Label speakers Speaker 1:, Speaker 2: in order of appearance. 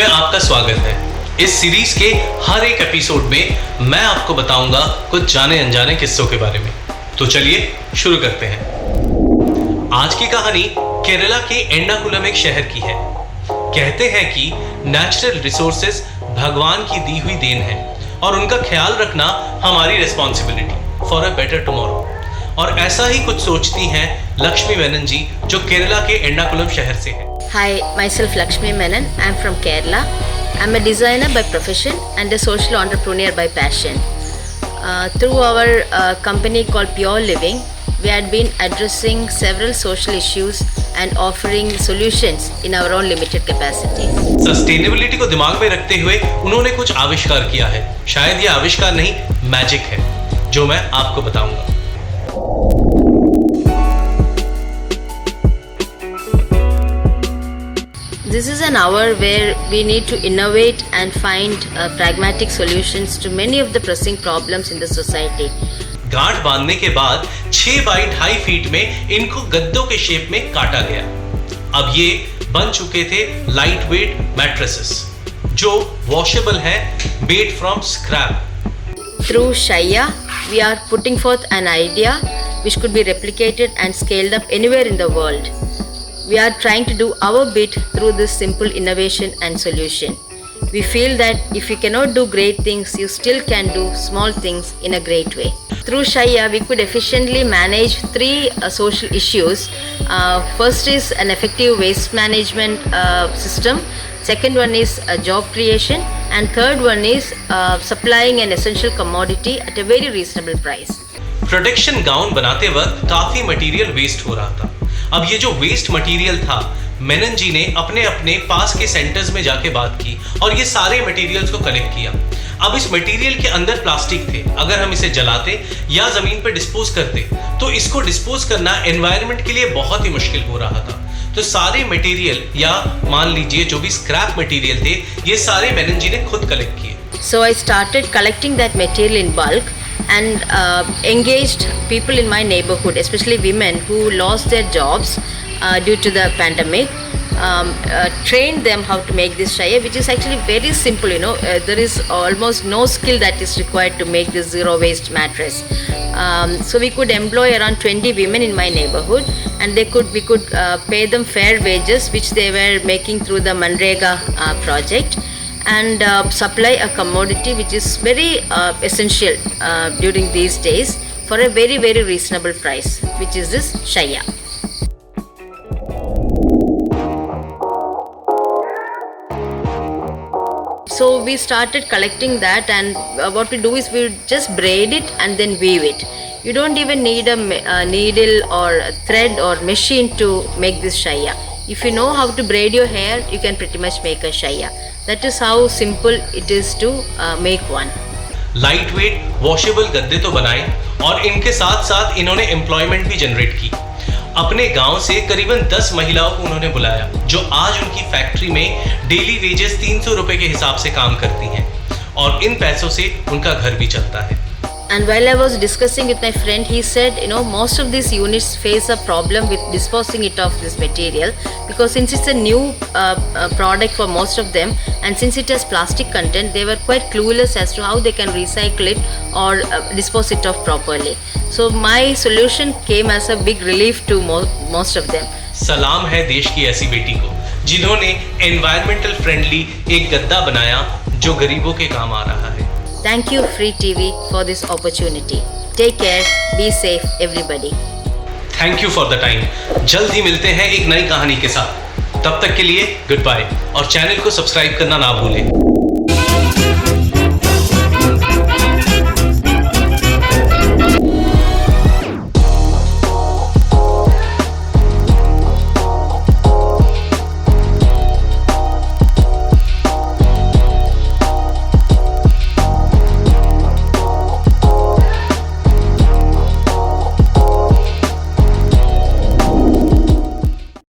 Speaker 1: में आपका स्वागत है। इस सीरीज़ के हर एक एपिसोड में मैं आपको बताऊँगा कुछ जाने अनजाने किस्सों के बारे में। तो चलिए शुरू करते हैं। आज की कहानी केरला के एंडाकुलम एक शहर की है। कहते हैं कि नेचुरल रिसोर्सेज भगवान की दी हुई देन है और उनका ख्याल रखना हमारी responsibility for a better tomorrow और ऐसा ही कुछ सोचती हैं लक्ष्मी मेनन जी जो केरला के एंडाकुलम शहर से है
Speaker 2: Hi, myself Lakshmi Menon. I'm from Kerala. I'm a designer by profession and a social entrepreneur by passion. Uh, through our uh, company called Pure Living, we had been addressing several social issues and offering solutions in our own limited capacity.
Speaker 1: Sustainability को दिमाग में रखते हुए उन्होंने कुछ आविष्कार किया है शायद ये आविष्कार नहीं मैजिक है जो मैं आपको बताऊँगा
Speaker 2: This is an hour where we need to innovate and find uh, pragmatic solutions to many of the pressing problems in the society.
Speaker 1: गांठ बांधने के बाद 6 बाई ढाई फीट में इनको गद्दों के शेप में काटा गया अब ये बन चुके थे लाइट वेट मैट्रेसेस जो वॉशेबल है made from scrap
Speaker 2: Through Shaya, we are putting forth an idea which could be replicated and scaled up anywhere in the world. We are trying to do our bit through this simple innovation and solution. We feel that if you cannot do great things, you still can do small things in a great way. Through Shaya, we could efficiently manage three uh, social issues. Uh, first is an effective waste management uh, system. Second one is uh, job creation, and third one is uh, supplying an essential commodity at a very reasonable price.
Speaker 1: Protection gown बनाते वक्त काफ़ी material waste हो रहा था अब ये जो waste material था मेनन जी ने अपने अपने पास के सेंटर्स में जाके बात की और ये सारे मटेरियल्स को कलेक्ट किया। अब इस मटेरियल के अंदर प्लास्टिक थे। अगर हम इसे जलाते या ज़मीन पर डिस्पोज करते तो इसको डिस्पोज करना एनवायरनमेंट के लिए बहुत ही मुश्किल हो रहा था। तो सारे मटेरियल या मान लीजिए जो भी स्क्रैप मटेरियल थे ये सारे मेनन जी ने खुद कलेक्ट किए।
Speaker 2: So I started collecting that material in bulk and uh, engaged people in my neighborhood, especially women who lost their due to the pandemic. Um, uh, trained them how to make this shaya, which is actually very simple. You know, uh, there is almost no skill that is required to make this zero waste mattress. Um, so we could employ around 20 women in my neighborhood, and they could we could uh, pay them fair wages, which they were making through the Manrega uh, project and uh, supply a commodity which is very uh, essential uh, during these days for a very very reasonable price which is this shaya so we started collecting that and uh, what we do is we just braid it and then weave it you don't even need a, ma- a needle or a thread or machine to make this shaya if you know how to braid your hair you can pretty much make a shaya that is how simple it is to uh, make one
Speaker 1: light weight washable गद्दे तो बनाए और इनके साथ साथ इन्होंने employment भी generate की अपने गाँव से करीबन 10 महिलाओं को उन्होंने बुलाया, जो आज उनकी फैक्ट्री में डेली वेजेस 300 रुपए के हिसाब से काम करती हैं और इन पैसों से उनका घर भी चलता है।
Speaker 2: And while I was discussing with my friend, he said, you know, most of these units face a problem with disposing it of this material because since it's a new uh, uh, product for most of them, and since it has plastic content, they were quite clueless as to how they can recycle it or uh, dispose it of properly. So my solution came as a big relief to mo- most of them.
Speaker 1: सलाम है देश की ऐसी बेटी को जिन्होंने environmental friendly एक गद्दा बनाया जो गरीबों के काम आ रहा है
Speaker 2: Thank you, Free TV, for this opportunity. Take care, be safe, everybody.
Speaker 1: Thank you for the time जल्द ही मिलते हैं एक नई कहानी के साथ। तब तक के लिए गुड बाय और चैनल को सब्सक्राइब करना ना भूलें।